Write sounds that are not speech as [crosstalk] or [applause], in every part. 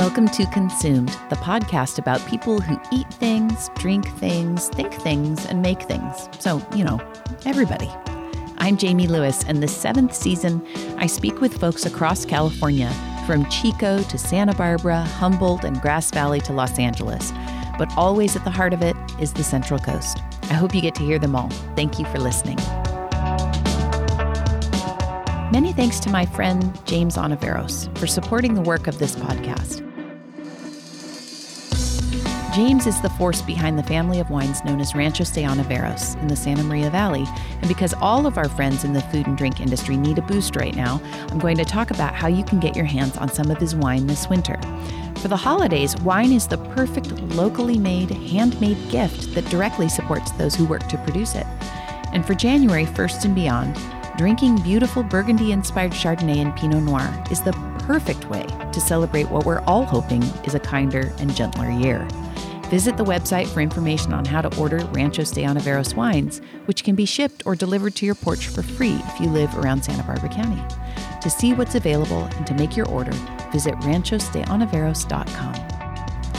Welcome to Consumed, the podcast about people who eat things, drink things, think things, and make things. So, you know, everybody. I'm Jamie Lewis, and this seventh season, I speak with folks across California, from Chico to Santa Barbara, Humboldt, and Grass Valley to Los Angeles. But always at the heart of it is the Central Coast. I hope you get to hear them all. Thank you for listening. Many thanks to my friend James Ontiveros for supporting the work of this podcast. James is the force behind the family of wines known as Ranchos de Ontiveros in the Santa Maria Valley. And because all of our friends in the food and drink industry need a boost right now, I'm going to talk about how you can get your hands on some of his wine this winter. For the holidays, wine is the perfect locally made, handmade gift that directly supports those who work to produce it. And for January 1st and beyond, drinking beautiful Burgundy inspired Chardonnay and Pinot Noir is the perfect way to celebrate what we're all hoping is a kinder and gentler year. Visit the website for information on how to order Ranchos de wines, which can be shipped or delivered to your porch for free if you live around Santa Barbara County. To see what's available and to make your order, visit ranchosdeontiveros.com.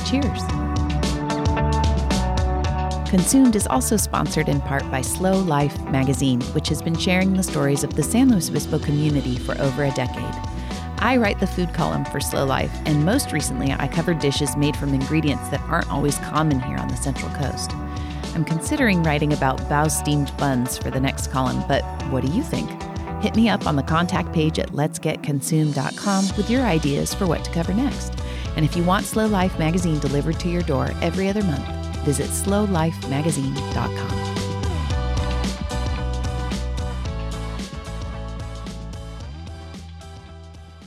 Cheers! Consumed is also sponsored in part by Slow Life magazine, which has been sharing the stories of the San Luis Obispo community for over a decade. I write the food column for Slow Life, and most recently, I covered dishes made from ingredients that aren't always common here on the Central Coast. I'm considering writing about bao steamed buns for the next column, but what do you think? Hit me up on the contact page at letsgetconsumed.com with your ideas for what to cover next. And if you want Slow Life magazine delivered to your door every other month, visit slowlifemagazine.com.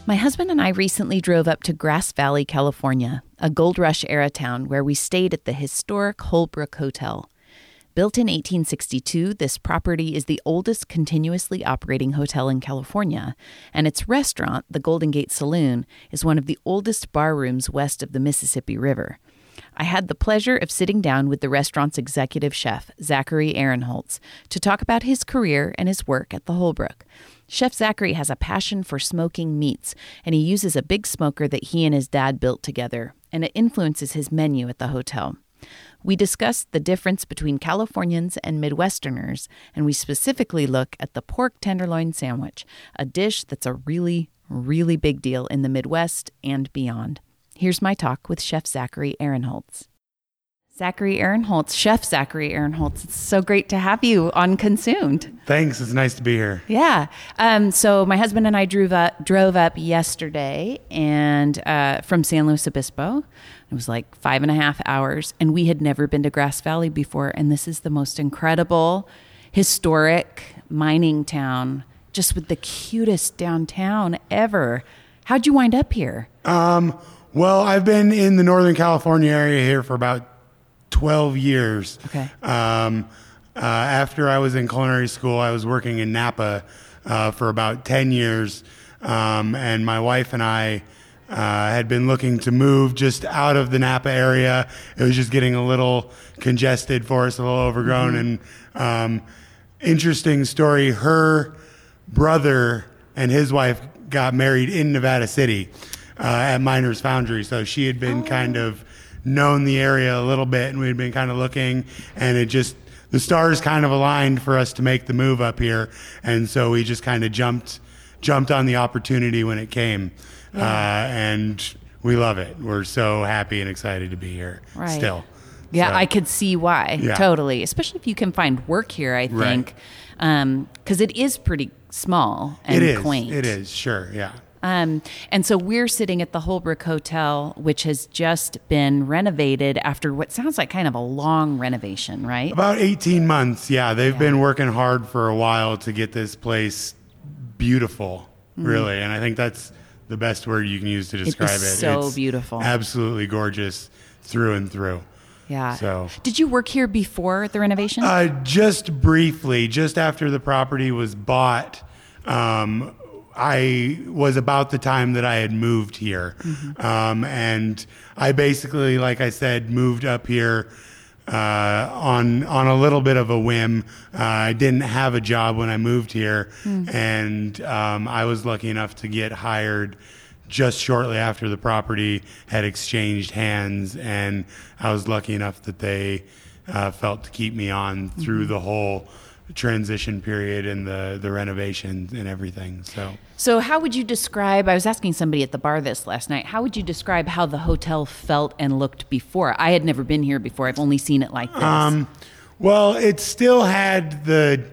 My husband and I recently drove up to Grass Valley, California, a gold rush era town where we stayed at the historic Holbrook Hotel. Built in 1862, this property is the oldest continuously operating hotel in California, and its restaurant, the Golden Gate Saloon, is one of the oldest bar rooms west of the Mississippi River. I had the pleasure of sitting down with the restaurant's executive chef, Zachary Aaronholtz, to talk about his career and his work at the Holbrook. Chef Zachary has a passion for smoking meats, and he uses a big smoker that he and his dad built together, and it influences his menu at the hotel. We discussed the difference between Californians and Midwesterners, and we specifically look at the pork tenderloin sandwich, a dish that's a really, really big deal in the Midwest and beyond. Here's my talk with Chef Zachary Aaronholtz. Zachary Aaronholtz, Chef Zachary Aaronholtz. It's so great to have you on Consumed. Thanks. It's nice to be here. Yeah. Um, so my husband and I drove up, drove up yesterday and uh, from San Luis Obispo. It was like five and a half hours, and we had never been to Grass Valley before. And this is the most incredible, historic mining town, just with the cutest downtown ever. How'd you wind up here? Um, well, I've been in the Northern California area here for about 12 years. Okay. Um, uh, after I was in culinary school, I was working in Napa uh, for about 10 years. Um, and my wife and I uh, had been looking to move just out of the Napa area. It was just getting a little congested for us, a little overgrown. And um, interesting story her brother and his wife got married in Nevada City uh, at Miners Foundry. So she had been kind of known the area a little bit and we'd been kind of looking and it just the stars kind of aligned for us to make the move up here and so we just kind of jumped jumped on the opportunity when it came uh, and we love it we're so happy and excited to be here Right. still Yeah, So- I could see why. Yeah. Totally. Especially if you can find work here, I think. Because it is pretty small and it is quaint. it is sure yeah Um, and so we're sitting at the Holbrook Hotel, which has just been renovated after what sounds like kind of a long renovation, right? About 18 months, yeah. They've been working hard for a while to get this place beautiful, Mm-hmm. really. And I think that's the best word you can use to describe it. It's so beautiful. Absolutely gorgeous through and through. Yeah. So- did you work here before the renovation? Uh, just briefly, just after the property was bought, um, I was about the time that I had moved here. Um, and I basically, like I said, moved up here uh, on on a little bit of a whim. Uh, I didn't have a job when I moved here, and um, I was lucky enough to get hired just shortly after the property had exchanged hands, and I was lucky enough that they uh, felt to keep me on through the whole transition period and the the renovation and everything. So. So, how would you describe? I was asking somebody at the bar this last night. How would you describe how the hotel felt and looked before? I had never been here before. I've only seen it like this. Um, well, it still had the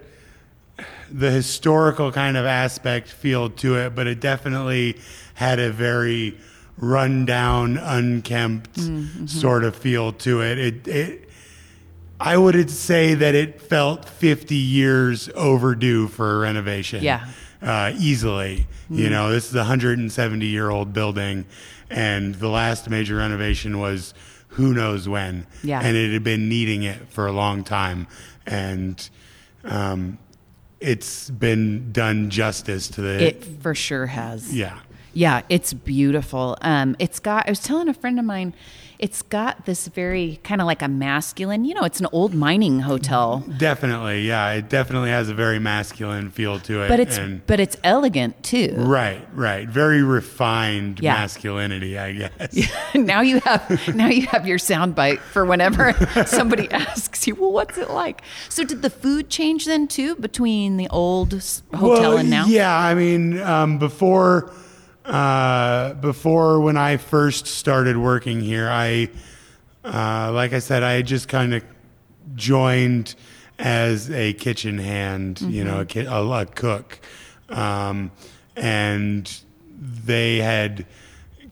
the historical kind of aspect feel to it, but it definitely had a very rundown, unkempt sort of feel to it. It, it I would say that it felt 50 years overdue for a renovation. Yeah. Uh, easily. You know, this is a 170 year old building, and the last major renovation was who knows when. Yeah. And it had been needing it for a long time. And um, it's been done justice to the. it for sure has. yeah. Yeah, it's beautiful. Um, it's got. I was telling a friend of mine, it's got this very kind of like a masculine. You know, it's an old mining hotel, Definitely. Yeah. It definitely has a very masculine feel to it. but it's and, but it's elegant too. Right, right. Very refined Yeah. masculinity, I guess. [laughs] now you have now you have your soundbite for whenever [laughs] somebody asks you, well, what's it like? So did the food change then too between the old hotel Well, and now? Yeah, I mean, um, before uh, before when I first started working here, I uh, like I said, I just kind of joined as a kitchen hand, you know, a, ki- a, a cook, um, and they had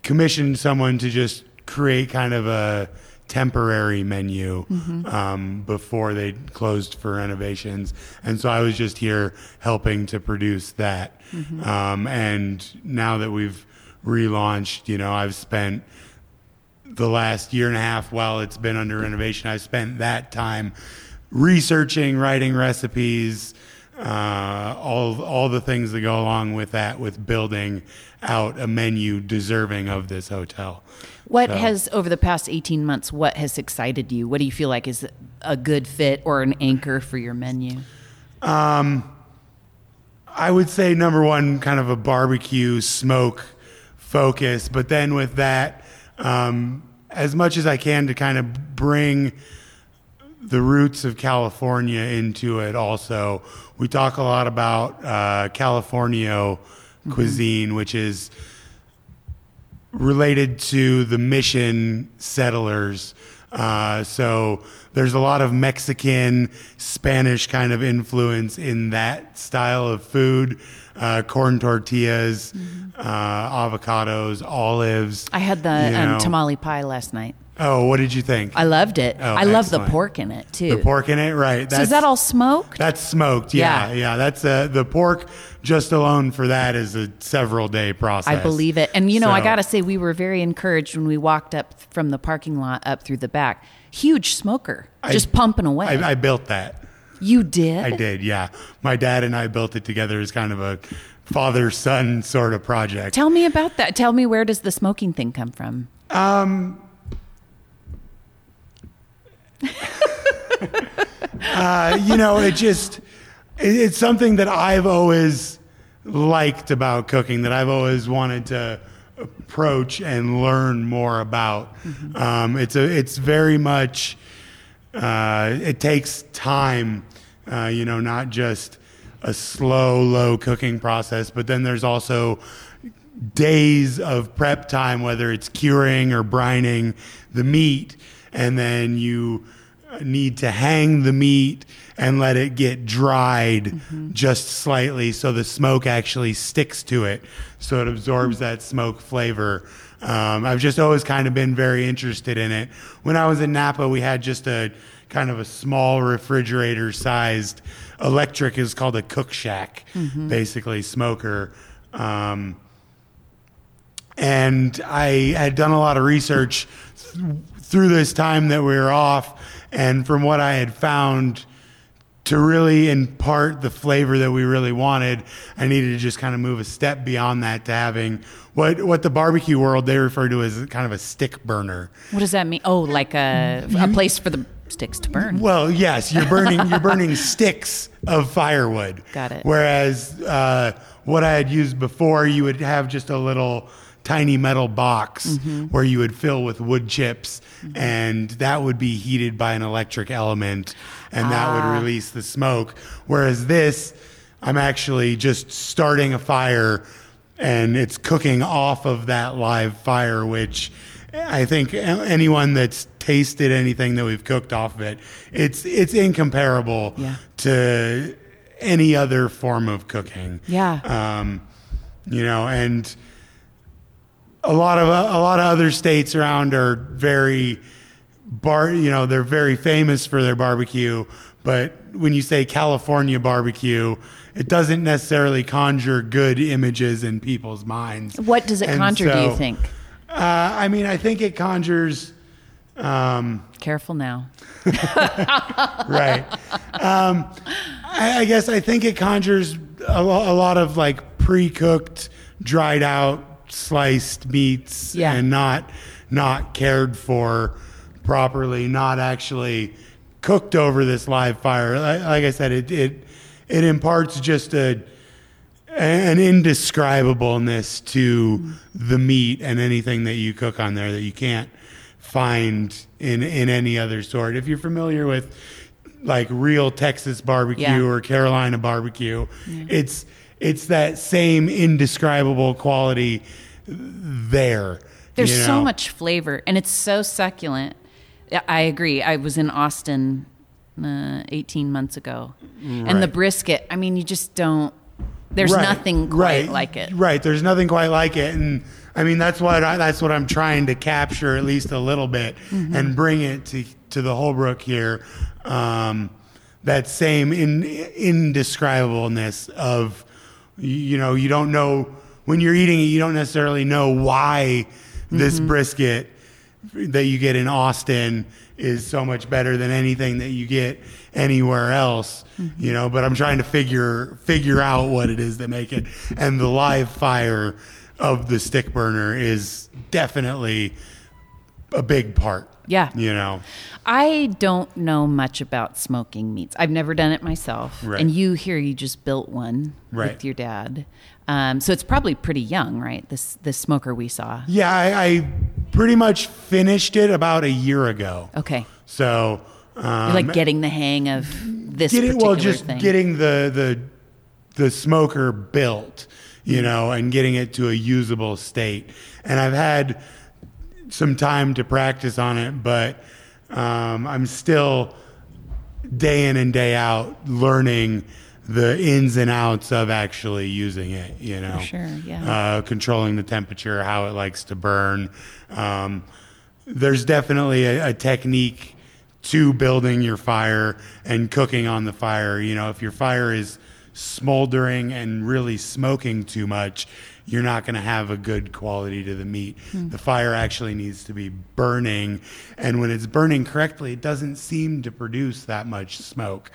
commissioned someone to just create kind of a temporary menu um, before they closed for renovations, and so I was just here helping to produce that. Um, and now that we've relaunched, you know, I've spent the last year and a half while it's been under renovation, I've spent that time researching, writing recipes, uh, all all the things that go along with that, with building out a menu deserving of this hotel. What So- has over the past 18 months what has excited you? What do you feel like is a good fit or an anchor for your menu? I would say number one, kind of a barbecue smoke focus, but then with that, um, as much as I can to kind of bring the roots of California into it. Also, we talk a lot about uh, Californio cuisine, which is related to the mission settlers. Uh, so there's a lot of Mexican, Spanish kind of influence in that style of food. Uh, corn tortillas, uh, avocados, olives. I had the um, tamale pie last night. Oh, what did you think? I loved it. Oh, I love the pork in it too. the pork in it, right? so is that all smoked? That's smoked. Yeah, Yeah. yeah. That's uh, the pork. Just alone for that is a several day process. I believe it. And you know, I got to say, we were very encouraged when we walked up from the parking lot up through the back. Huge smoker, just pumping away. I, I built that. you did? I did. Yeah, my dad and I built it together as kind of a father son sort of project. Tell me about that. Tell me where does the smoking thing come from? [laughs] Uh, you know, it just it, it's something that I've always liked about cooking that I've always wanted to approach and learn more about. Um, it's a it's very much uh, it takes time, uh, you know, not just a slow, low cooking process, but then there's also days of prep time, whether it's curing or brining the meat, and then you need to hang the meat and let it get dried just slightly so the smoke actually sticks to it so it absorbs that smoke flavor. Um, I've just always kind of been very interested in it. When I was in Napa, we had just a kind of a small refrigerator sized electric is called a Cookshack, basically smoker. Um, and I had done a lot of research th- through this time that we were off, and from what I had found, to really impart the flavor that we really wanted, I needed to just kind of move a step beyond that to having what what the barbecue world they refer to as kind of a stick burner. What does that mean? Oh, like a, a place for the sticks to burn. Well, yes, you're burning you're burning [laughs] sticks of firewood. Got it. Whereas uh, what I had used before, you would have just a little tiny metal box where you would fill with wood chips, and that would be heated by an electric element, and that would release the smoke. Whereas this, I'm actually just starting a fire, and it's cooking off of that live fire, which I think anyone that's tasted anything that we've cooked off of it, it's it's incomparable Yeah. to any other form of cooking. Yeah. Um, you know, and a lot of a lot of other states around are very bar. You know, they're very famous for their barbecue. But when you say California barbecue, it doesn't necessarily conjure good images in people's minds. What does it And conjure, do you think? Uh, I mean, I think it conjures. Um, Careful now. [laughs] right. Um, I, I guess I think it conjures a, lo- a lot of like pre-cooked, dried out, sliced meats, Yeah. and not not cared for properly, not actually cooked over this live fire. Like, like I said, it it it imparts just a an indescribableness to the meat and anything that you cook on there that you can't find in in any other sort. If you're familiar with like real Texas barbecue Yeah. or Carolina barbecue, it's it's that same indescribable quality there. There's you so much flavor, and it's so succulent. I- agree. I was in Austin uh, 18 months ago, and the brisket. I mean, you just don't. There's Right, nothing quite right, like it. Right. There's nothing quite like it, and I mean that's what I, that's what I'm trying to capture at least a little bit Mm-hmm. and bring it to to the Holbrook here. Um, that same in, indescribableness of you know you don't know when you're eating it you don't necessarily know why this Mm-hmm. brisket that you get in Austin is so much better than anything that you get anywhere else Mm-hmm. you know but i'm trying to figure figure out what it is that make it and the live fire of the stick burner is definitely a big part Yeah. you know I don't know much about smoking meats. I've never done it myself. Right. And you here, you just built one Right. with your dad. Um, so it's probably pretty young, right? This this smoker we saw. yeah I, I pretty much finished it about a year ago Okay. so um, You're like getting the hang of this getting particular well just thing. getting the the the smoker built you know and getting it to a usable state and i've had some time to practice on it but um, i'm still day in and day out learning the ins and outs of actually using it you know sure, yeah. uh, controlling the temperature how it likes to burn um, there's definitely a, a technique to building your fire and cooking on the fire. You know, if your fire is smoldering and really smoking too much, you're not going to have a good quality to the meat. The fire actually needs to be burning, and when it's burning correctly, it doesn't seem to produce that much smoke.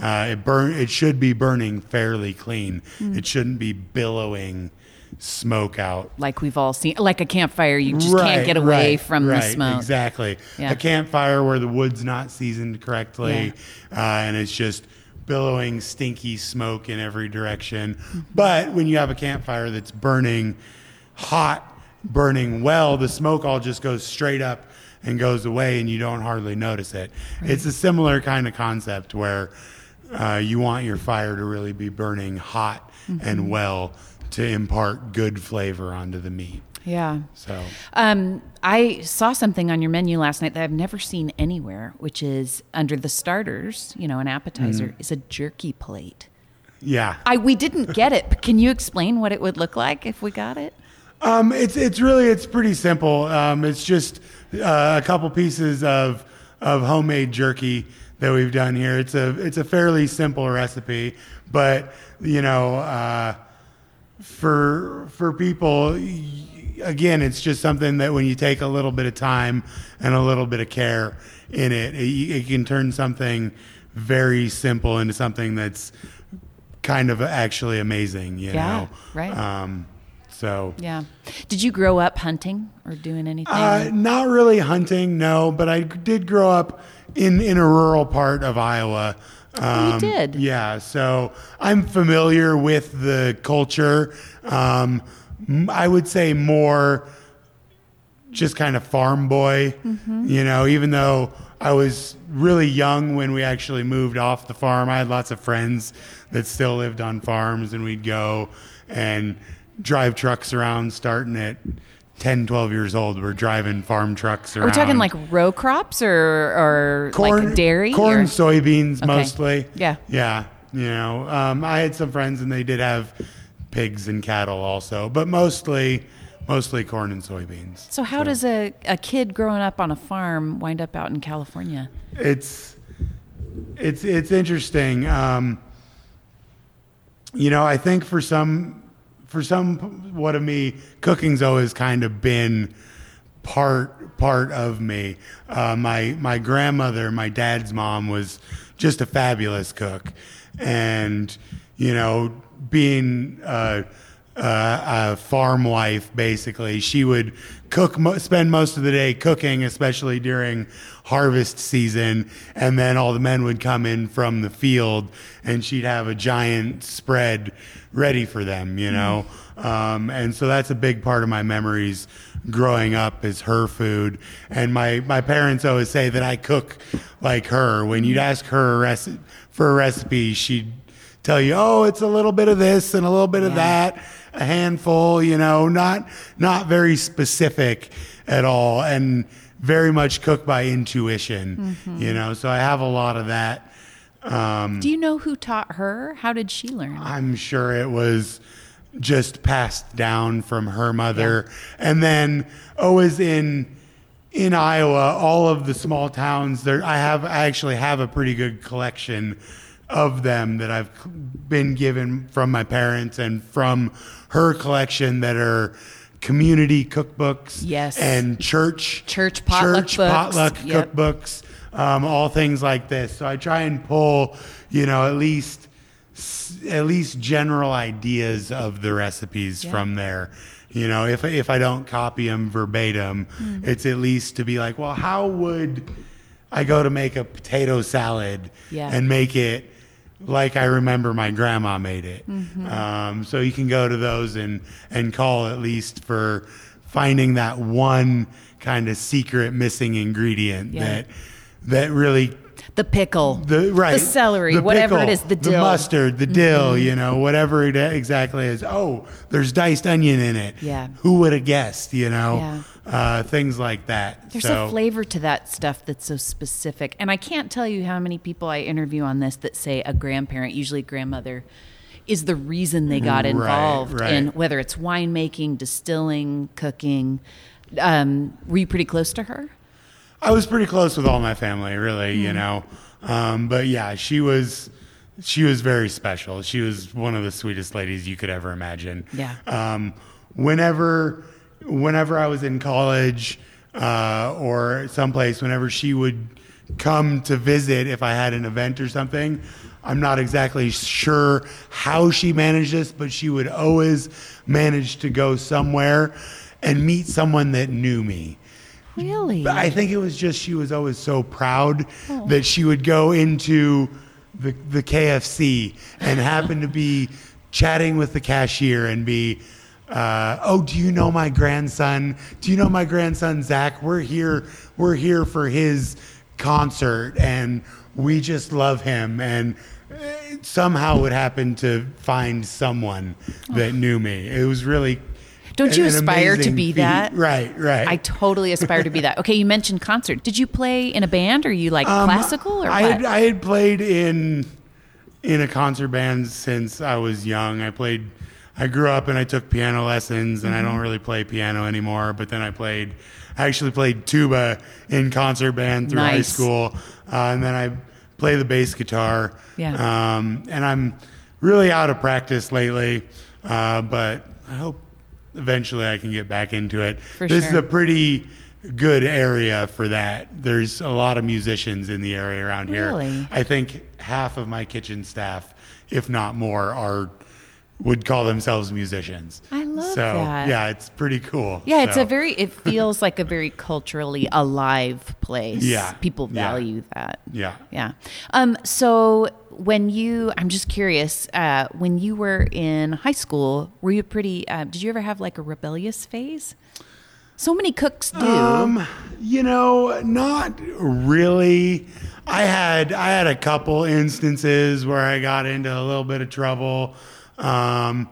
Uh, it burn. It should be burning fairly clean. It shouldn't be billowing smoke out like we've all seen, like a campfire, you just can't get away right, from the smoke. Exactly. Yeah. A campfire where the wood's not seasoned correctly, uh, and it's just billowing, stinky smoke in every direction. But when you have a campfire that's burning hot, burning well, the smoke all just goes straight up and goes away, and you don't hardly notice it. It's a similar kind of concept where uh, you want your fire to really be burning hot Mm-hmm. and well to impart good flavor onto the meat. Yeah. So. Um, I saw something on your menu last night that I've never seen anywhere, which is under the starters, you know, an appetizer, Mm-hmm. is a jerky plate. Yeah. I we didn't get it, but can you explain what it would look like if we got it? Um, it's it's really it's pretty simple. Um, it's just uh, a couple pieces of of homemade jerky that we've done here. It's a it's a fairly simple recipe, but you know, uh, for for people, again, it's just something that when you take a little bit of time and a little bit of care in it, it, it can turn something very simple into something that's kind of actually amazing. You Yeah, know, right. Um, so. Yeah. Did you grow up hunting or doing anything? Uh, not really hunting, no, but I did grow up in, in a rural part of Iowa. Um, Oh, you did? Yeah, so I'm familiar with the culture. Um, I would say more just kind of farm boy, you know, even though I was really young when we actually moved off the farm. I had lots of friends that still lived on farms, and we'd go and drive trucks around starting at 10, 12 years old. We're driving farm trucks around. We're talking like row crops or or like dairy? corn, or- soybeans mostly. Yeah. yeah. You know, um, I had some friends, and they did have pigs and cattle also, but mostly, mostly corn and soybeans. So how does a, a kid growing up on a farm wind up out in California? it's it's it's interesting. Um, you know, I think for some for some what of me, cooking's always kind of been part part of me. Uh, my my grandmother, my dad's mom, was just a fabulous cook, and you know, being uh, uh, a farm wife, basically, she would cook, mo- spend most of the day cooking, especially during harvest season, and then all the men would come in from the field, and she'd have a giant spread ready for them, you know. Um, and so that's a big part of my memories growing up is her food. And my, my parents always say that I cook like her. When you'd ask her a reci- for a recipe, she'd tell you, oh, it's a little bit of this and a little bit of that, a handful, you know, not not very specific at all, and very much cooked by intuition, you know. So I have a lot of that. Um, Do you know who taught her? How did she learn? I'm sure it was just passed down from her mother. And then always in in Iowa, all of the small towns there I have I actually have a pretty good collection of them that I've been given from my parents and from her collection that are community cookbooks Yes. and church Church potluck church books. potluck Yep. cookbooks um, all things like this so I try and pull you know at least at least general ideas of the recipes Yeah. from there. You know, if if I don't copy them verbatim, Hmm. it's at least to be like, well, how would I go to make a potato salad Yeah. and make it like I remember my grandma made it? Mm-hmm. Um, so you can go to those and and call at least for finding that one kind of secret missing ingredient Yeah. that that really The pickle, the right the celery, the whatever pickle, it is, the dill. Mm-hmm. mustard the dill you know whatever it exactly is oh there's diced onion in it Yeah. who would have guessed you know Yeah. uh, things like that There's so a flavor to that stuff that's so specific. And I can't tell you how many people I interview on this that say a grandparent, usually grandmother, is the reason they got Right, involved right. in whether it's winemaking, distilling, cooking. Um, were you pretty close to her? I was pretty close with all my family really you Hmm. know um, but yeah she was she was very special she was one of the sweetest ladies you could ever imagine Yeah. um, whenever whenever I was in college uh, or someplace, whenever she would come to visit if I had an event or something, I'm not exactly sure how she managed this, but she would always manage to go somewhere and meet someone that knew me. Really? But I think it was just she was always so proud that she would go into the, the KFC and happen to be chatting with the cashier and be, uh, oh, do you know my grandson? Do you know my grandson Zach? We're here. We're here for his concert, and we just love him. And eh, somehow would happen to find someone that knew me. It was really. Don't you aspire to be feat. that? Right, right. I totally aspire to be that. Okay, you mentioned concert. Did you play in a band? Or are you like Um, classical or I what? had, I had played in in a concert band since I was young. I played. I grew up and I took piano lessons, and I Mm-hmm. don't really play piano anymore. But then I played. I actually played tuba in concert band through high school, uh, and then I play the bass guitar. Yeah. Um, and I'm really out of practice lately, uh, but I hope eventually I can get back into it. For this sure. is a pretty good area for that. There's a lot of musicians in the area around here. Really? I think half of my kitchen staff, if not more, are would call themselves musicians. I love so, that. Yeah, it's pretty cool. Yeah, it's a very. It feels like a very culturally alive place. Yeah. people Yeah. value that. yeah. Yeah. Um. So when you, I'm just curious. Uh, when you were in high school, were you pretty? Uh, did you ever have like a rebellious phase? So many cooks do. Um, you know, not really. I had I had a couple instances where I got into a little bit of trouble, um,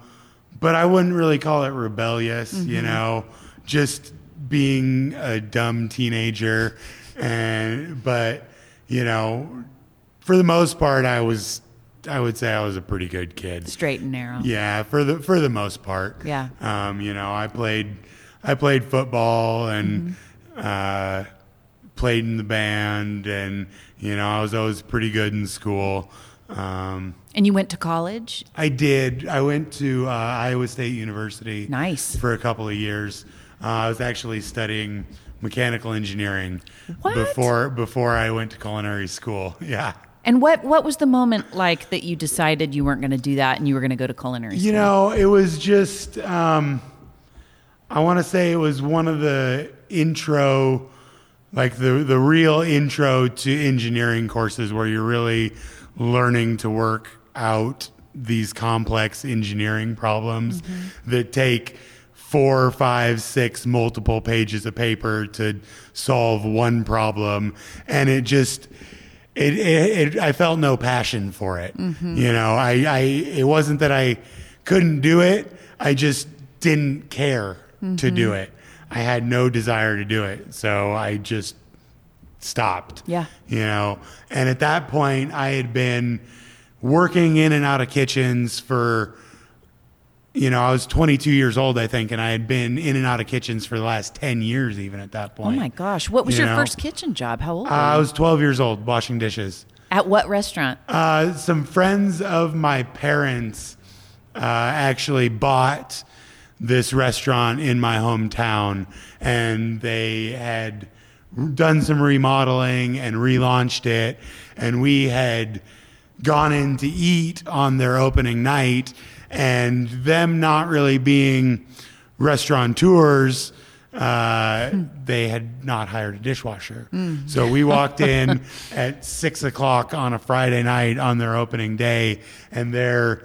but I wouldn't really call it rebellious. You know, just being a dumb teenager, and but you know, for the most part, I was. I would say I was a pretty good kid. Straight and narrow. Yeah, for the for the most part. Yeah. Um, you know, I played I played football and uh, played in the band, and you know, I was always pretty good in school. Um, And you went to college. I did. I went to uh, Iowa State University. Nice. For a couple of years. Uh, I was actually studying mechanical engineering What? before before I went to culinary school. [laughs] Yeah. And what what was the moment like that you decided you weren't going to do that and you were going to go to culinary? School? You know, it was just, um, I want to say it was one of the intro, like the, the real intro to engineering courses where you're really learning to work out these complex engineering problems mm-hmm. that take four, five, six multiple pages of paper to solve one problem. And it just, it, it, it I felt no passion for it. Mm-hmm. You know, I, I, it wasn't that I couldn't do it. I just didn't care to do mm-hmm. it. I had no desire to do it. So I just stopped. Yeah. You know, and at that point I had been working in and out of kitchens for, you know, I was 22 years old, I think, and I had been in and out of kitchens for the last 10 years, even at that point. Oh my gosh! What was You your know? first kitchen job? How old? Uh, I was 12 years old washing dishes. At what restaurant? Uh, some friends of my parents uh, actually bought this restaurant in my hometown, and they had done some remodeling and relaunched it, and we had gone in to eat on their opening night, and them not really being restaurateurs. Uh, they had not hired a dishwasher. So we walked in [laughs] at six o'clock on a Friday night on their opening day, and they're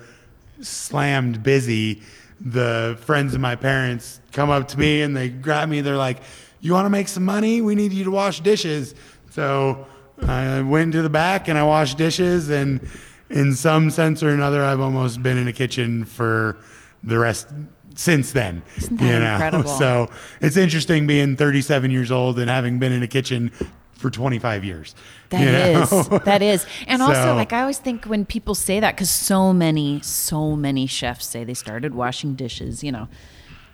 slammed busy. The friends of my parents come up to me and they grab me. They're like, You want to make some money? We need you to wash dishes. So I went to the back and I washed dishes. And in some sense or another, I've almost been in a kitchen for the rest since then. Isn't that incredible? [laughs] So it's interesting being 37 years old and having been in a kitchen for 25 years. That you know? is, [laughs] that is, and also like I always think when people say that because so many, so many chefs say they started washing dishes. You know,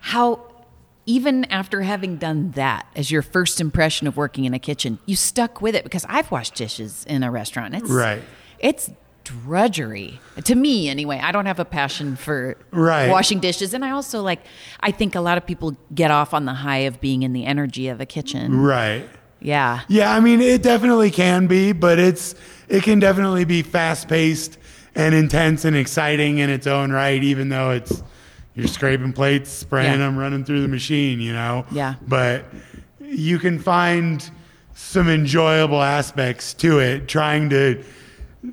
how even after having done that as your first impression of working in a kitchen, you stuck with it because I've washed dishes in a restaurant. It's Right. It's drudgery to me anyway. I don't have a passion for Right. washing dishes, and I also like. I think a lot of people get off on the high of being in the energy of a kitchen. Right. Yeah. Yeah, I mean, it definitely can be, but it's it can definitely be fast paced and intense and exciting in its own right, even though it's you're scraping plates, spraying Yeah. them, running through the machine, you know. Yeah. But you can find some enjoyable aspects to it, trying to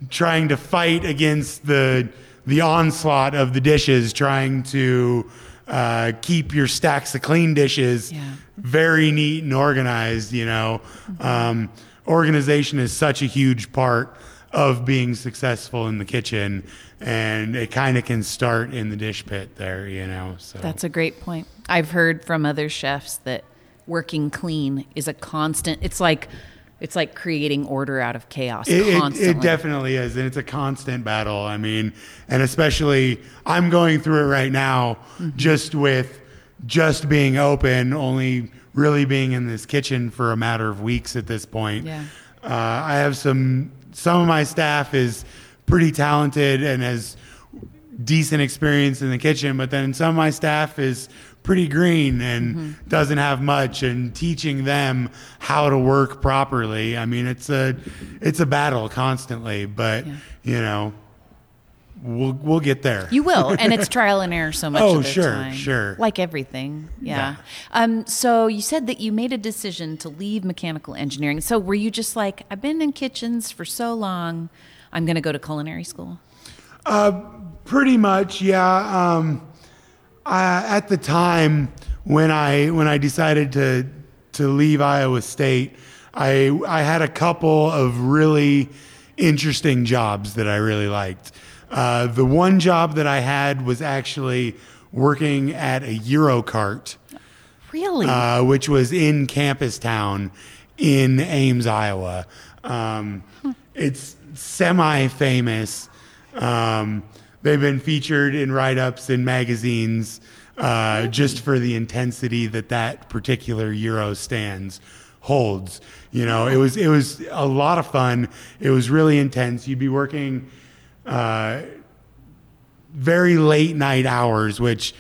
trying to fight against the the onslaught of the dishes, trying to uh, keep your stacks of clean dishes Yeah. very neat and organized. You know, um, organization is such a huge part of being successful in the kitchen, and it kind of can start in the dish pit there. You know, so That's a great point. I've heard from other chefs that working clean is a constant. It's like it's like creating order out of chaos It, it, definitely is, and it's a constant battle. I mean, and especially I'm going through it right now, Mm-hmm. just with just being open, only really being in this kitchen for a matter of weeks at this point. Yeah. Uh, I have some some of my staff is pretty talented and has decent experience in the kitchen, but then some of my staff is pretty green and Mm-hmm. doesn't have much and teaching them how to work properly. I mean, it's a it's a battle constantly, but Yeah. you know, we'll we'll get there. You will, and it's [laughs] trial and error so much Oh, of the sure, time. sure. Like everything, yeah. Yeah. Um, so you said that you made a decision to leave mechanical engineering. So were you just like, I've been in kitchens for so long, I'm going to go to culinary school? Uh, Pretty much, yeah. Um, I, at the time when I when I decided to to leave Iowa State, I I had a couple of really interesting jobs that I really liked. Uh, the one job that I had was actually working at a Eurocart, Really? uh, which was in Campus Town in Ames, Iowa. Um, it's semi famous. Um, they've been featured in write ups in magazines uh, just for the intensity that that particular Euro stands holds. You know, it was it was a lot of fun. It was really intense. You'd be working uh, very late night hours, which,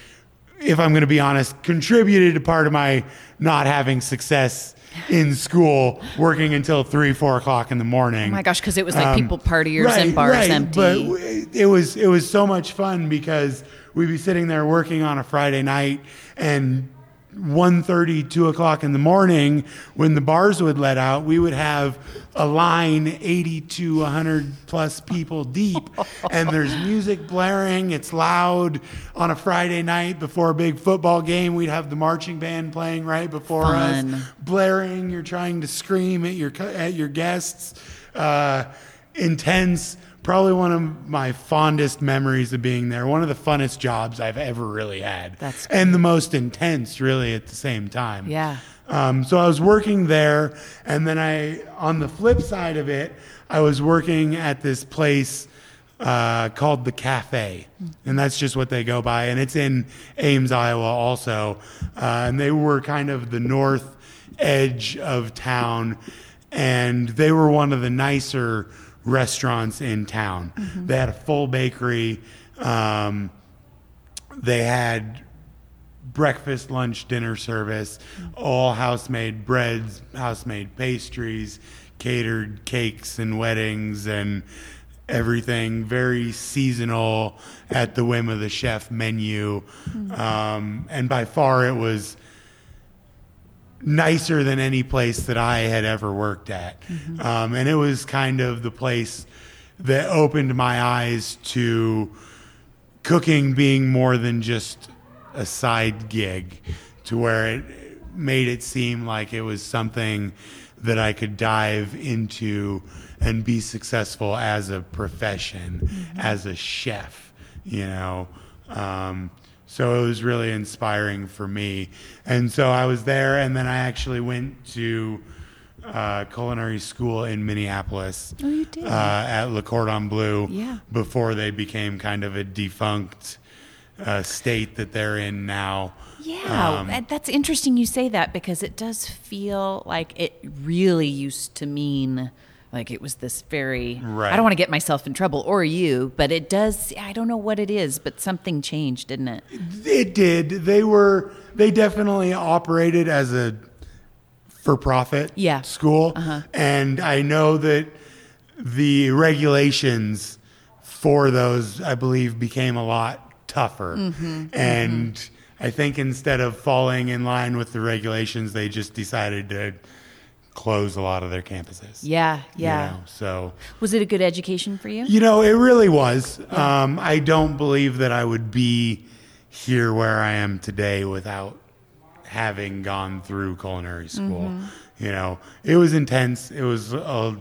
if I'm going to be honest, contributed to part of my not having success in school, working until three, four o'clock in the morning. oh my gosh, because it was like Um, people partiers right, and bars right, empty. But it was it was so much fun because we'd be sitting there working on a Friday night and 1.30, 2 o'clock in the morning when the bars would let out, we would have a line 80 to 100 plus people deep [laughs] and there's music blaring. It's loud on a Friday night before a big football game. We'd have the marching band playing right before Fun. us blaring. You're trying to scream at your at your guests. Uh, intense. Probably one of my fondest memories of being there. One of the funnest jobs I've ever really had. That's and the most intense, really, at the same time. Yeah. Um, so I was working there, and then I, on the flip side of it, I was working at this place uh, called the Cafe, and that's just what they go by, and it's in Ames, Iowa, also, uh, and they were kind of the north edge of town, and they were one of the nicer restaurants in town. They had a full bakery. Um, they had breakfast, lunch, dinner service, all house made breads, house made pastries, catered cakes and weddings and everything very seasonal at the whim of the chef menu. Um, and by far it was nicer than any place that I had ever worked at. Um, and it was kind of the place that opened my eyes to cooking being more than just a side gig to where it made it seem like it was something that I could dive into and be successful as a profession, as a chef, you know. Um, so it was really inspiring for me. And so I was there, and then I actually went to uh, culinary school in Minneapolis Oh, you did? uh, at Le Cordon Bleu Yeah. before they became kind of a defunct uh, state that they're in now. Yeah, Um, that's interesting you say that because it does feel like it really used to mean like it was this very Right. I don't want to get myself in trouble or you, but it does I don't know what it is, but something changed, didn't it? It did. They were. They definitely operated as a for-profit Yeah. school, Uh-huh. and I know that the regulations for those, I believe, became a lot tougher. Mm-hmm. And I think instead of falling in line with the regulations, they just decided to close a lot of their campuses. Yeah, you yeah. know, so. Was it a good education for you? You know, it really was. Um, I don't believe that I would be here where I am today without having gone through culinary school. Mm-hmm. You know, it was intense. It was a,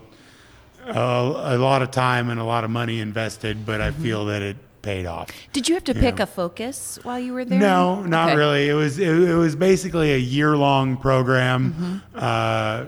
a, a lot of time and a lot of money invested, but Mm-hmm. I feel that it paid off. Did you have to pick Yeah. a focus while you were there? No, not Okay. really. It was it, it was basically a year long program, Mm-hmm. uh,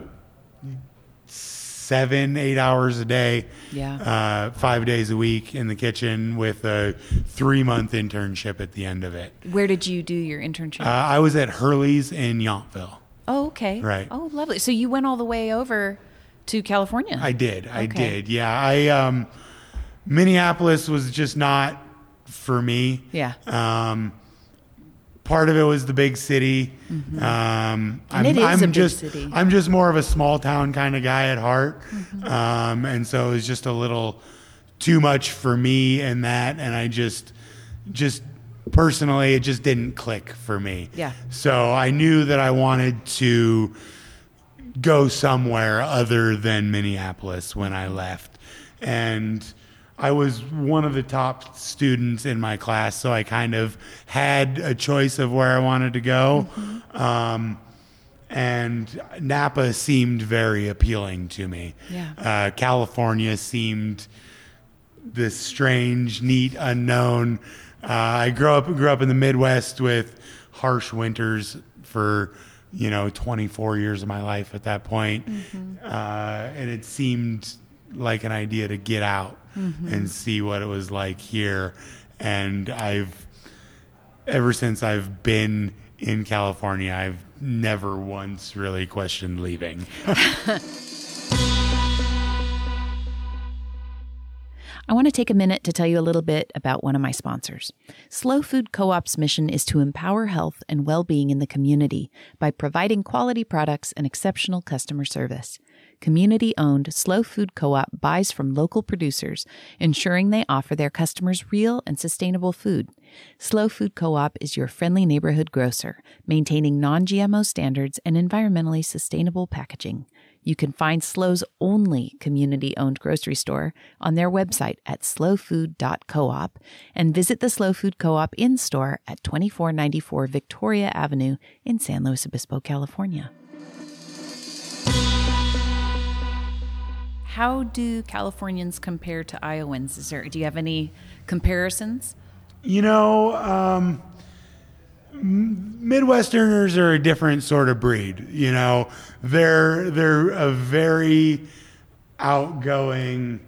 seven eight hours a day, Yeah. uh, five days a week in the kitchen with a three month internship at the end of it. Where did you do your internship? Uh, I was at Hurley's in Yountville. oh, okay. right. Oh, lovely. So you went all the way over to California. I did. I Okay. did. Yeah. I um, Minneapolis was just not for me. Yeah. Um, part of it was the big city. Um, And I'm, it is I'm a big just, city. I'm just more of a small town kind of guy at heart, Mm-hmm. um, and so it was just a little too much for me and that, and I just just personally it just didn't click for me. Yeah. So I knew that I wanted to go somewhere other than Minneapolis when I left. And I was one of the top students in my class, so I kind of had a choice of where I wanted to go. Um, and Napa seemed very appealing to me. Yeah. Uh, California seemed this strange, neat, unknown. Uh, I grew up grew up in the Midwest with harsh winters for you know 24 years of my life at that point. Uh, and it seemed like an idea to get out Mm-hmm. and see what it was like here. And I've ever since I've been in California, I've never once really questioned leaving. [laughs] I want to take a minute to tell you a little bit about one of my sponsors. SLO Food Co op's mission is to empower health and well being in the community by providing quality products and exceptional customer service. Community owned SLO Food Co op buys from local producers, ensuring they offer their customers real and sustainable food. SLO Food Co op is your friendly neighborhood grocer, maintaining non GMO standards and environmentally sustainable packaging. You can find SLO's only community owned grocery store on their website at slofood.coop and visit the SLO Food Co op in store at 2494 Victoria Avenue in San Luis Obispo, California. How do Californians compare to Iowans? Is there, do you have any comparisons? You know, um, Midwesterners are a different sort of breed. You know, they're they're a very outgoing,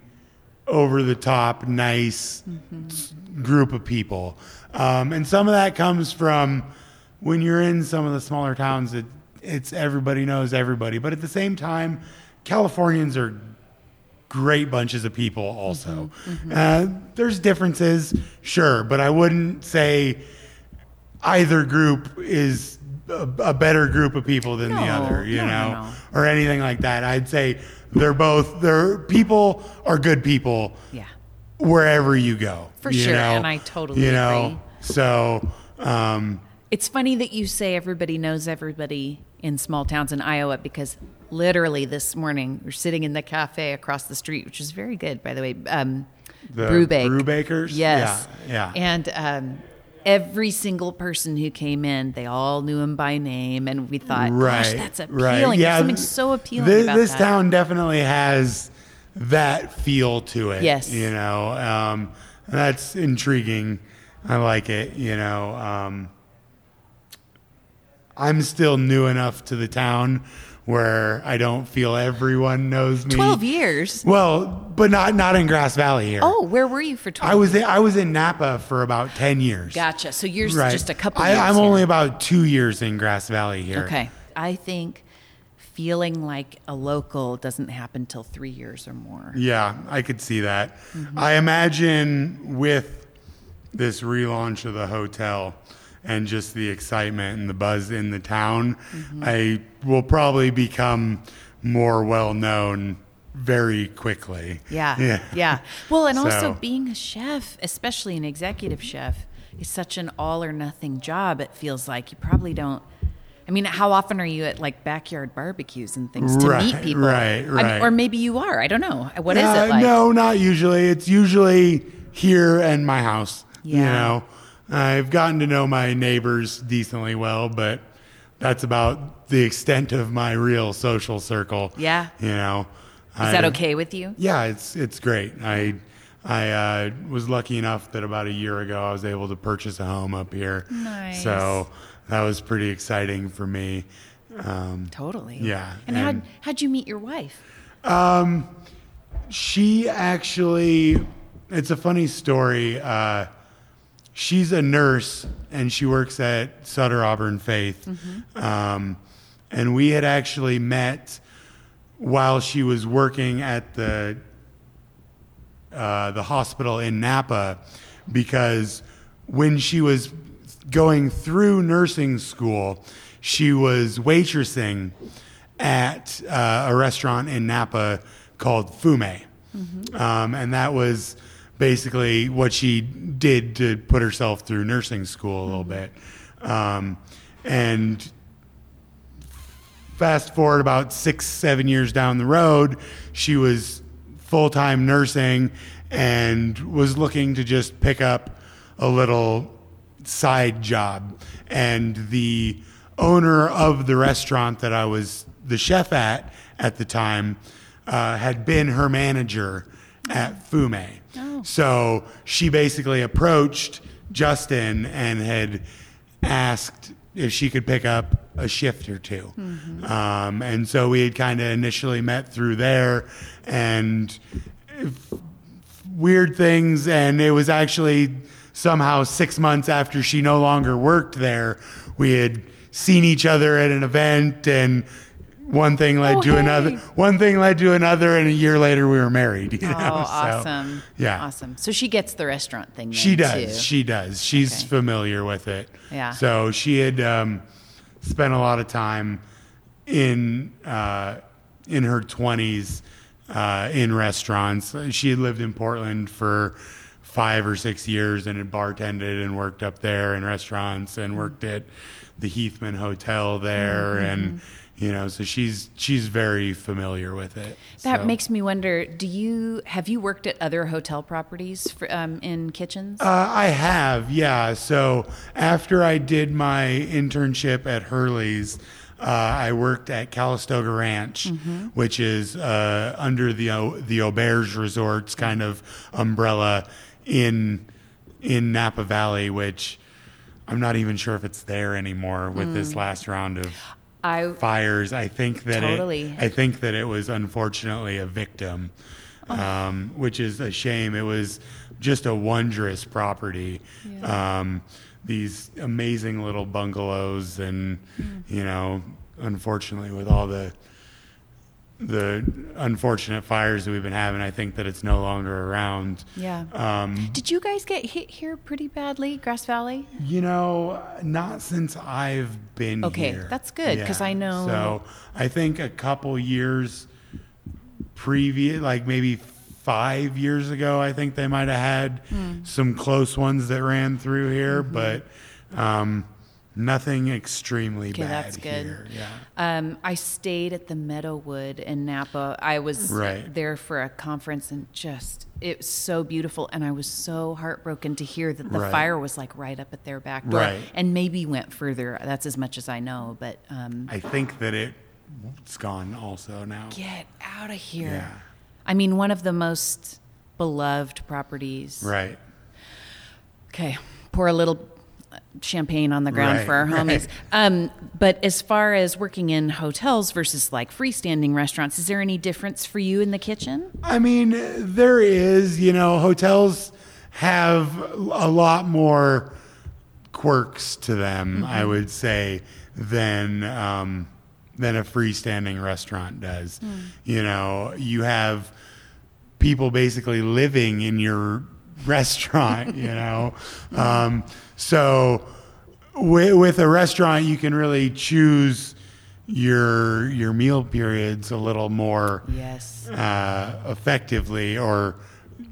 over the top, nice s- group of people, um, and some of that comes from when you're in some of the smaller towns. It, it's everybody knows everybody, but at the same time, Californians are great bunches of people also. Uh, there's differences, sure, but I wouldn't say either group is a, a better group of people than the other, you no, no, know, no. or anything like that. I'd say they're both, they're people are good people Yeah. wherever you go. For you sure, know? and I totally you know, agree. So, um, It's funny that you say everybody knows everybody in small towns in Iowa because literally this morning we're sitting in the cafe across the street, which is very good, by the way. Um, The Brewbake. Brewbakers? Yes. Yeah, yeah. And um, every single person who came in, they all knew him by name, and we thought, right, gosh, that's appealing. Right. There's Yeah, something so appealing This, this town definitely has that feel to it. Yes. you know, um, that's intriguing. I like it. You know, um, I'm still new enough to the town where I don't feel everyone knows me. Twelve years. Well, but not not in Grass Valley here. Oh, where were you for twelve? I was in, I was in Napa for about ten years. Gotcha. So you're Right. just a couple. I, years I'm here. only about two years in Grass Valley here. Okay. I think feeling like a local doesn't happen till three years or more. Yeah, I could see that. Mm-hmm. I imagine with this relaunch of the hotel and just the excitement and the buzz in the town, Mm-hmm. I will probably become more well known very quickly. Yeah. [laughs] Yeah. Yeah. Well, and So- also being a chef, especially an executive chef, is such an all or nothing job. It feels like you probably don't. I mean, how often are you at like backyard barbecues and things to Right, meet people? right, I mean, right. or maybe you are. I don't know. What is Uh, it like? No, not usually. It's usually here and my house. You Yeah. know, I've gotten to know my neighbors decently well, but that's about the extent of my real social circle. Yeah. You know, Is that okay with you? Yeah, it's it's great. I I uh, was lucky enough that about a year ago I was able to purchase a home up here. Nice. So that was pretty exciting for me. Um, Totally. Yeah, And, how'd, and- how'd you meet your wife? Um, She actually, it's a funny story. Uh, she's a nurse and she works at Sutter Auburn Faith. Um, and we had actually met while she was working at the uh, the hospital in Napa because when she was going through nursing school, she was waitressing at uh, a restaurant in Napa called Fume. um, and that was basically what she did to put herself through nursing school a little bit. Um, and fast forward about six, seven years down the road, she was full time nursing and was looking to just pick up a little side job. And the owner of the restaurant that I was the chef at at the time uh, had been her manager at Fume. So she basically approached Justin and had asked if she could pick up a shift or 2 Um, and so we had kind of initially met through there and weird things. And it was actually somehow six months after she no longer worked there, we had seen each other at an event and one thing led Oh, to hey. another one thing led to another and a year later we were married you Oh, know? So, awesome. yeah Awesome. So she gets the restaurant thing. She does Too. she does she's Okay. familiar with it Yeah. so she had um, spent a lot of time in uh, in her 20s uh, in restaurants she had lived in portland for five or six years and had bartended and worked up there in restaurants and worked at the heathman hotel there Mm-hmm. and you know so she's she's very familiar with it That So- makes me wonder. Do you have you worked at other hotel properties for, um, in kitchens? Uh, I have, yeah. So after I did my internship at Hurley's, uh, I worked at Calistoga Ranch, which is uh, under the O- the Auberge Resorts kind of umbrella in in Napa Valley, which I'm not even sure if it's there anymore with this last round of I fires. I think that Totally. it, I think that it was unfortunately a victim, um, which is a shame. It was just a wondrous property. Um, these amazing little bungalows, and you know, unfortunately, with all the the unfortunate fires that we've been having, I think that it's no longer around. yeah. Um, Did you guys get hit here pretty badly, Grass Valley? You know, not since I've been Okay, here. that's good, 'cause I know- So I think a couple years previous, like maybe five years ago, I think they might have had Hmm. some close ones that ran through here, Mm-hmm. but um, nothing extremely Okay, bad that's good. here. Yeah. Um, I stayed at the Meadowood in Napa. I was Right. there for a conference and just it was so beautiful. And I was so heartbroken to hear that the Right. fire was like right up at their back door, Right. and maybe went further. That's as much as I know. But um, I think that it, it's gone also now. get out of here! Yeah. I mean, one of the most beloved properties. Right. Okay, pour a little champagne on the ground Right, for our homies. right. Um, but as far as working in hotels versus like freestanding restaurants, is there any difference for you in the kitchen? I mean, there is, you know, hotels have a lot more quirks to them, I would say, than um, than a freestanding restaurant does. You know, you have people basically living in your [laughs] restaurant, you know. [laughs] Um, so with, with a restaurant, you can really choose your your meal periods a little more Yes. uh, effectively or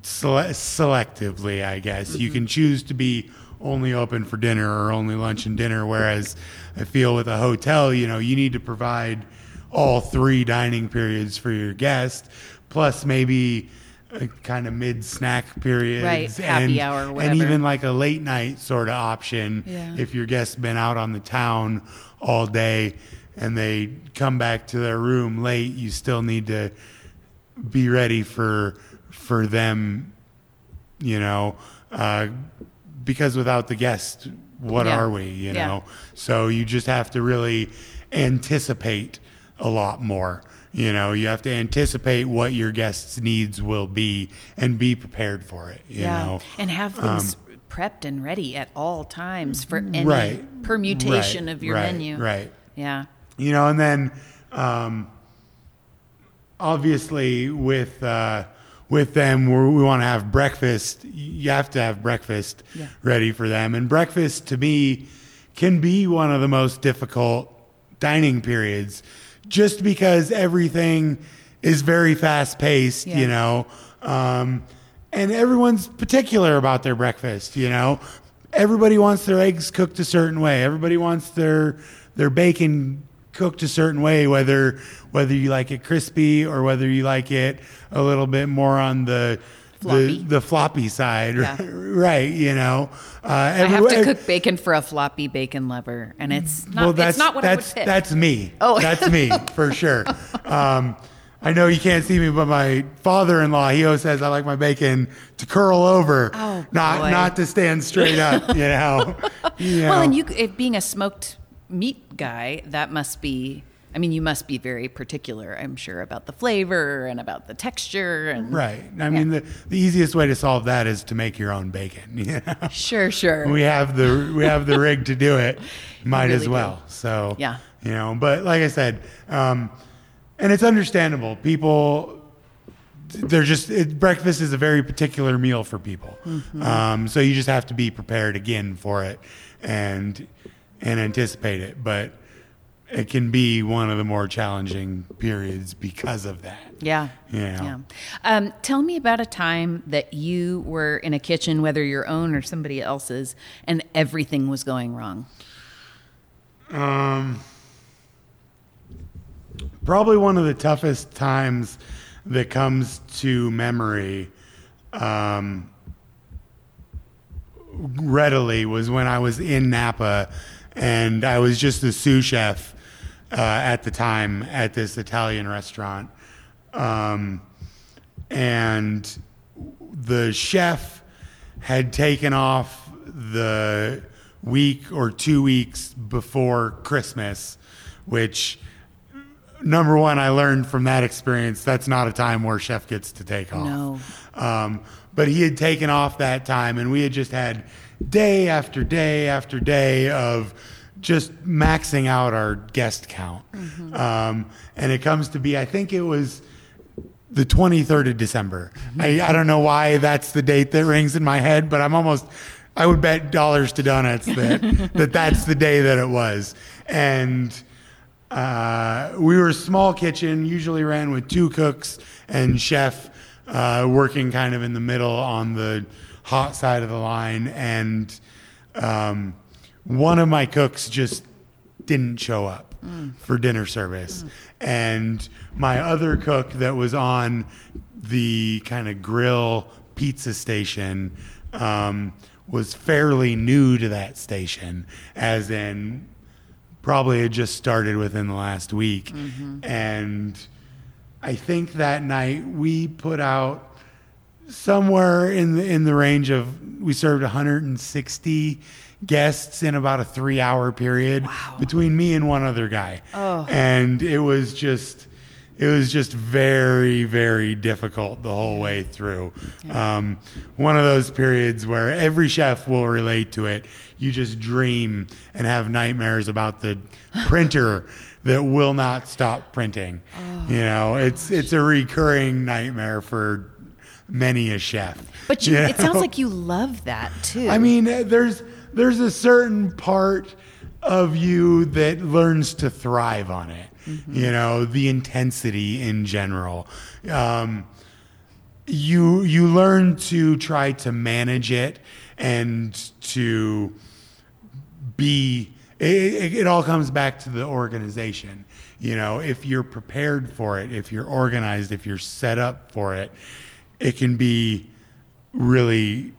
sele- selectively, I guess. You can choose to be only open for dinner or only lunch and dinner, whereas I feel with a hotel, you know, you need to provide all three dining periods for your guest, plus maybe kind of mid snack periods, Right, happy and, hour, and even like a late night sort of option Yeah. if your guest's been out on the town all day and they come back to their room late, you still need to be ready for for them, you know, uh, because without the guest, what Yeah. are we, you Yeah. know? So you just have to really anticipate a lot more. You know, you have to anticipate what your guests' needs will be and be prepared for it. You yeah. know, and have things prepped and ready at all times for any Right. permutation Right, of your right, menu. right? Yeah. you know and then um, obviously with uh, with them we want to have breakfast you have to have breakfast Yeah. ready for them and breakfast to me can be one of the most difficult dining periods just because everything is very fast paced Yeah. you know Um, and everyone's particular about their breakfast, you know. Everybody wants their eggs cooked a certain way. Everybody wants their their bacon cooked a certain way, whether whether you like it crispy or whether you like it a little bit more on the Floppy. the, the floppy side, Yeah. right? You know, uh, I have every- to cook bacon for a floppy bacon lover, and it's not. well, that's it's not what I would that's that's me. Oh. that's me for sure. [laughs] Um, I know you can't see me, but my father-in-law he always says I like my bacon to curl over, Oh, not boy. not to stand straight up. You know. [laughs] You well, and you if being a smoked meat guy, that must be. I mean, you must be very particular, I'm sure, about the flavor and about the texture and Right. I mean, the, the easiest way to solve that is to make your own bacon. [laughs] You know? Sure, sure. we have the we have the rig to do it. [laughs] Might really as do. well. So Yeah. you know. But like I said, um, and it's understandable. People, they're just it, breakfast is a very particular meal for people. Mm-hmm. Um, so you just have to be prepared again for it and and anticipate it. But it can be one of the more challenging periods because of that. Yeah. Yeah. Yeah. Um, tell me about a time that you were in a kitchen, whether your own or somebody else's, and everything was going wrong. Um, probably one of the toughest times that comes to memory um, readily was when I was in Napa and I was just a sous chef uh, at the time at this Italian restaurant. Um, and the chef had taken off the week or two weeks before Christmas, which number one, I learned from that experience that's not a time where chef gets to take off. No. Um, but he had taken off that time, and we had just had day after day after day of just maxing out our guest count. Um, and it comes to be, I think it was the 23rd of December. I, I don't know why that's the date that rings in my head, but I'm almost, I would bet dollars to donuts that, [laughs] that that's the day that it was. And uh, we were a small kitchen, usually ran with two cooks and chef uh, working kind of in the middle on the hot side of the line. And um, one of my cooks just didn't show up for dinner service. And my other cook that was on the kind of grill pizza station um, was fairly new to that station, as in probably had just started within the last week. And I think that night we put out somewhere in the in the range of we served 160 guests in about a three hour period between me and one other guy. And it was just it was just very very difficult the whole way through. Um, one of those periods where every chef will relate to it. You just dream and have nightmares about the [laughs] printer that will not stop printing. You know it's it's a recurring nightmare for many a chef. But you, you it sounds like you love that too. I mean, there's there's a certain part of you that learns to thrive on it. You know, the intensity in general. Um, you you learn to try to manage it and to be. It, it all comes back to the organization. You know, if you're prepared for it, if you're organized, if you're set up for it, it can be really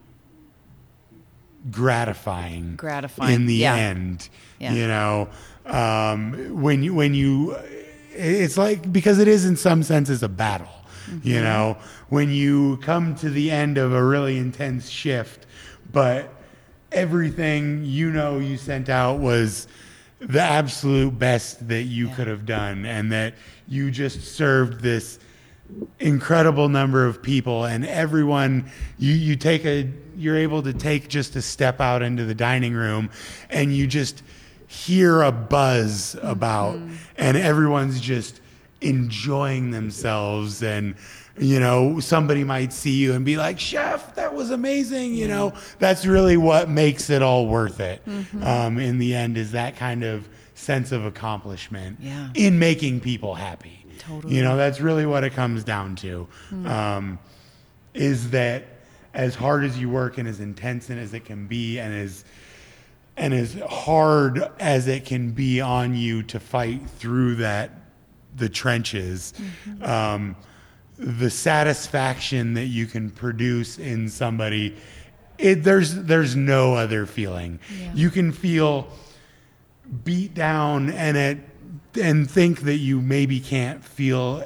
gratifying Gratifying, in the yeah. end Yeah. you know um, when you when you it's like because it is in some senses a battle Mm-hmm. you know when you come to the end of a really intense shift but everything you know you sent out was the absolute best that you could have done and that you just served this incredible number of people and everyone you you take a you're able to take just a step out into the dining room and you just hear a buzz about and everyone's just enjoying themselves and you know somebody might see you and be like chef that was amazing you know? That's really what makes it all worth it um, in the end is that kind of sense of accomplishment Yeah. in making people happy Totally. you know that's really what it comes down to um, is that as hard as you work and as intense and as it can be and as and as hard as it can be on you to fight through that the trenches um, the satisfaction that you can produce in somebody it, there's there's no other feeling Yeah. you can feel beat down and it and think that you maybe can't feel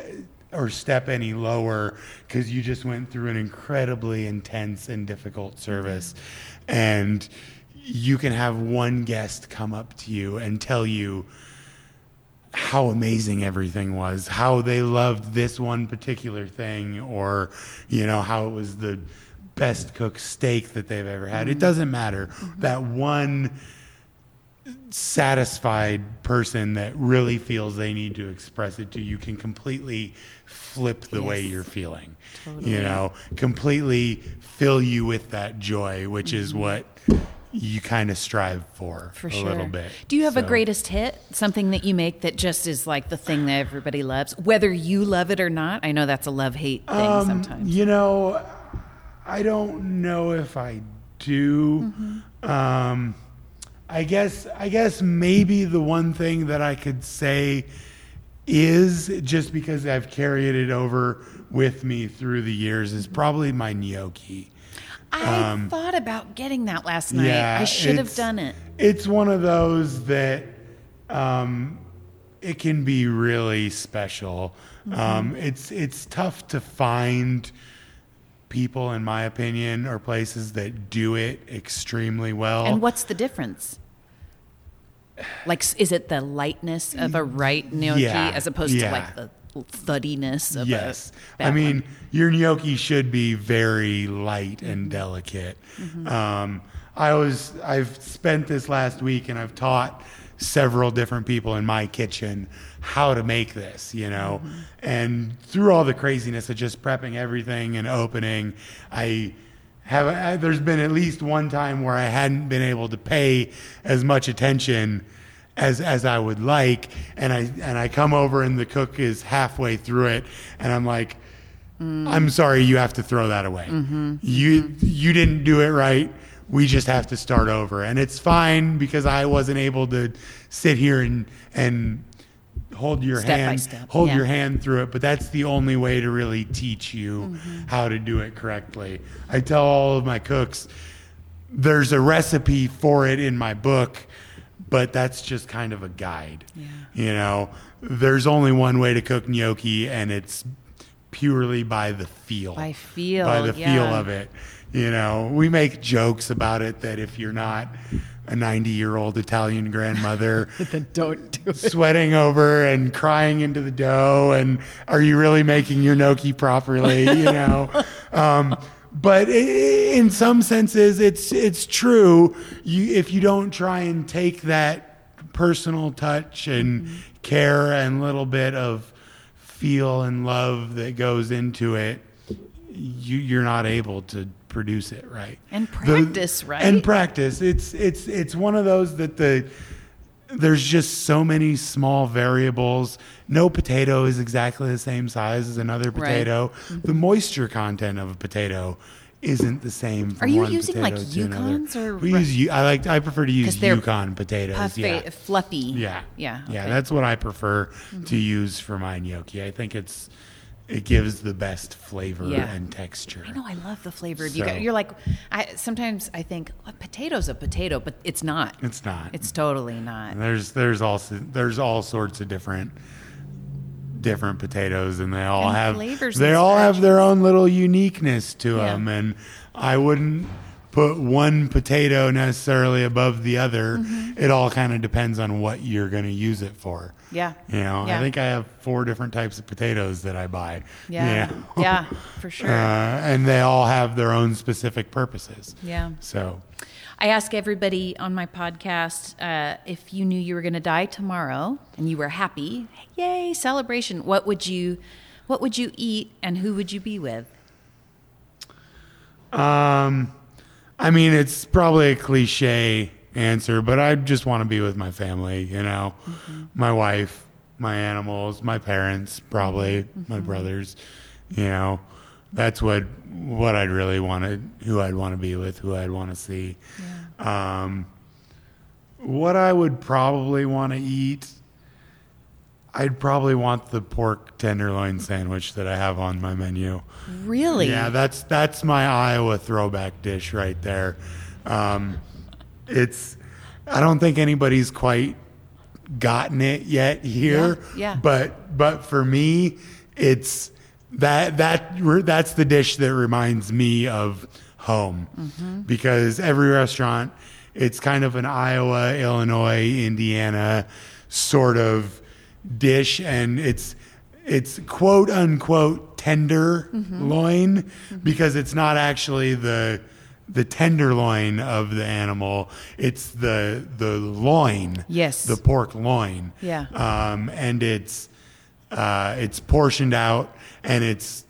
or step any lower because you just went through an incredibly intense and difficult service and you can have one guest come up to you and tell you how amazing everything was, how they loved this one particular thing, or you know how it was the best cooked steak that they've ever had. It mm-hmm. doesn't matter. Mm-hmm. That one satisfied person that really feels they need to express it to you can completely flip the way you're feeling. Totally. You know, completely fill you with that joy, which is what you kind of strive for, For a sure. little bit. Do you have a greatest hit? Something that you make that just is like the thing that everybody loves, whether you love it or not? I know that's a love hate thing Um, sometimes. You know, I don't know if I do. Mm-hmm. Um, I guess I guess maybe the one thing that I could say is just because I've carried it over with me through the years is probably my gnocchi. I thought about getting that last night. um, Yeah, I should have done it. It's one of those that um, it can be really special. Mm-hmm. Um, it's it's tough to find people, in my opinion, or places that do it extremely well. And what's the difference? Like, is it the lightness of a right gnocchi Yeah, as opposed yeah. to like the thuddiness of yes, a I bad mean one? your gnocchi should be very light and delicate. Mm-hmm. Um, I was I've spent this last week and I've taught several different people in my kitchen how to make this, you know, Mm-hmm. and through all the craziness of just prepping everything and opening, I. Have, I, there's been at least one time where I hadn't been able to pay as much attention as as I would like, and I and I come over and the cook is halfway through it, and I'm like, mm. I'm sorry, you have to throw that away. Mm-hmm. Mm-hmm. You you didn't do it right. We just have to start over, and it's fine because I wasn't able to sit here and and hold your Step hand step, hold yeah. your hand through it. But that's the only way to really teach you Mm-hmm. how to do it correctly. I tell all of my cooks there's a recipe for it in my book, but that's just kind of a guide. Yeah. You know, there's only one way to cook gnocchi, and it's purely by the feel. By feel, By the feel of it. You know, we make jokes about it that if you're not a 90 year old Italian grandmother [laughs] Then don't do it. sweating over and crying into the dough and are you really making your gnocchi properly you know? [laughs] Um, but in some senses it's it's true. You if you don't try and take that personal touch and care and little bit of feel and love that goes into it you you're not able to produce it right And The- practice, right? and practice it's it's it's one of those that the there's just so many small variables no potato is exactly the same size as another Right. potato mm-hmm. the moisture content of a potato isn't the same Are you using, like. Yukons or we re- use I like I prefer to use Yukon potatoes Puffy, yeah fluffy. yeah. Yeah. Yeah, that's what I prefer to mm-hmm. use for my gnocchi. I think it's it gives the best flavor Yeah. and texture. I know. I love the flavor of So- you. You're like, I sometimes I think a potato's a potato, but it's not. It's not. It's totally not. there's there's also there's all sorts of different different potatoes and they all And have flavors they all have their own little uniqueness to Yeah. them and I wouldn't put one potato necessarily above the other. Mm-hmm. It all kind of depends on what you're going to use it for. Yeah. You know, Yeah. I think I have four different types of potatoes that I buy. Yeah. You know? [laughs] Yeah. For sure. Uh, and they all have their own specific purposes. yeah. So, I ask everybody on my podcast uh, if you knew you were going to die tomorrow and you were happy, yay, celebration. What would you, what would you eat, and who would you be with? um, I mean, it's probably a cliche answer, but I just want to be with my family, you know, my wife, my animals, my parents, probably my brothers, you know. that's what what I'd really want to, who I'd want to be with, who I'd want to see. Um, what I would probably want to eat, I'd probably want the pork tenderloin sandwich that I have on my menu. Really? Yeah, that's that's my Iowa throwback dish right there. Um, it's I don't think anybody's quite gotten it yet here. Yeah, yeah. But but for me, it's that that that's the dish that reminds me of home Mm-hmm. because every restaurant it's kind of an Iowa, Illinois, Indiana sort of dish and it's it's quote unquote tender Mm-hmm. loin because it's not actually the the tenderloin of the animal it's the the loin Yes. the pork loin Yeah. um, and it's uh, it's portioned out and it's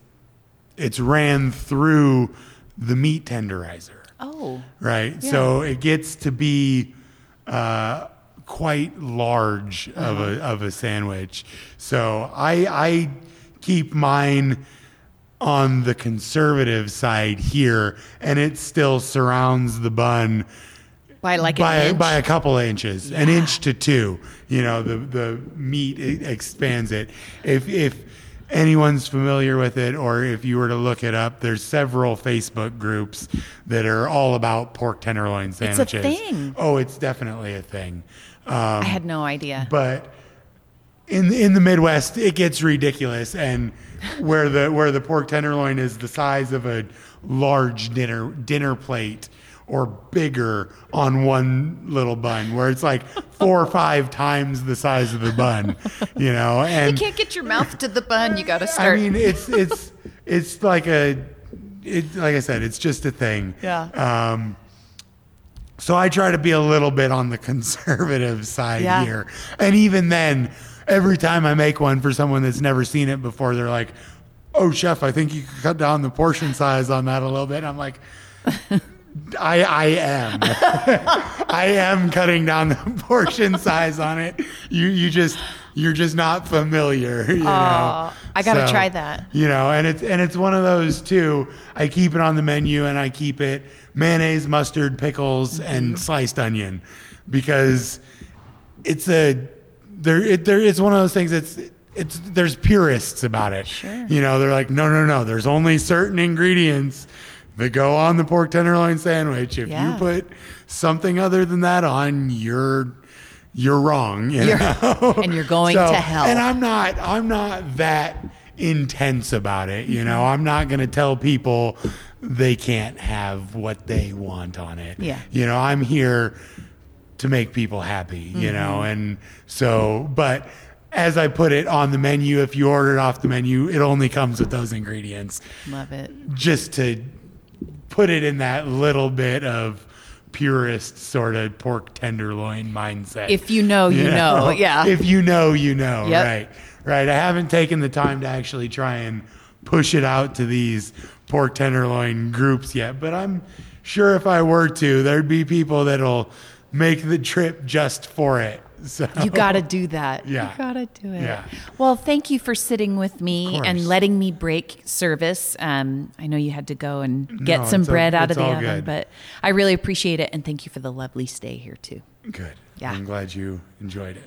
it's ran through the meat tenderizer Oh. right? So it gets to be uh, quite large of uh-huh. a of a sandwich. So I I keep mine on the conservative side here, and it still surrounds the bun By like by by a couple of inches, an inch to two. You know, the the meat it expands it. If if anyone's familiar with it, or if you were to look it up, there's several Facebook groups that are all about pork tenderloin sandwiches. It's a thing. Oh, it's definitely a thing. Um, I had no idea. but in in the Midwest, it gets ridiculous, and where the where the pork tenderloin is the size of a large dinner dinner plate or bigger on one little bun, where it's like four or five [laughs] times the size of the bun, you know, And you can't get your mouth to the bun. You got to start. I mean, it's it's it's like a, it like I said, it's just a thing. Yeah. Um, so I try to be a little bit on the conservative [laughs] side Yeah. here, and even then, every time I make one for someone that's never seen it before, they're like, "Oh, chef, I think you could cut down the portion size on that a little bit." I'm like. I I am. [laughs] I am cutting down the [laughs] portion size on it. You you just you're just not familiar. [laughs] You know? I gotta try that. You know, and it's and it's one of those too. I keep it on the menu and I keep it mayonnaise, mustard, pickles, Mm-hmm. and sliced onion because it's a there it, there it's one of those things that's it's there's purists about it. Sure. You know, they're like, no, no, no. There's only certain ingredients that go on the pork tenderloin sandwich. If Yeah. you put something other than that on, you're you're wrong. You You're- [laughs] and you're going So- to hell. And I'm not I'm not that intense about it. You know, I'm not gonna tell people they can't have what they want on it. Yeah. You know, I'm here to make people happy, you mm-hmm. know, and so, but as I put it on the menu, if you order it off the menu, it only comes with those ingredients Love it. just to put it in that little bit of purist sort of pork tenderloin mindset. If you know, you [laughs] know. Yeah. If you know, you know. Yep. Right. Right. I haven't taken the time to actually try and push it out to these pork tenderloin groups yet, but I'm sure if I were to, there'd be people that'll make the trip just for it. So You got to do that. Yeah. You got to do it. Yeah. Well, thank you for sitting with me and letting me break service. Um, I know you had to go and get No, some all- bread out of the oven, good. but I really appreciate it. And thank you for the lovely stay here, too. good. Yeah. I'm glad you enjoyed it.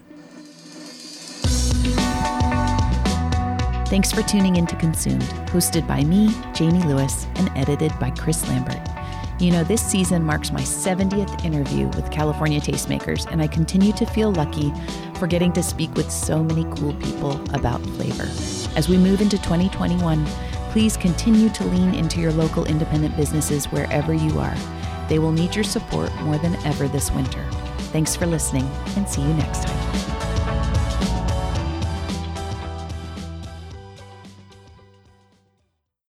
Thanks for tuning in to Consumed, hosted by me, Janie Lewis, and edited by Chris Lambert. You know, this season marks my 70th interview with California Tastemakers, and I continue to feel lucky for getting to speak with so many cool people about flavor. As we move into 2021, please continue to lean into your local independent businesses wherever you are. They will need your support more than ever this winter. Thanks for listening, and see you next time.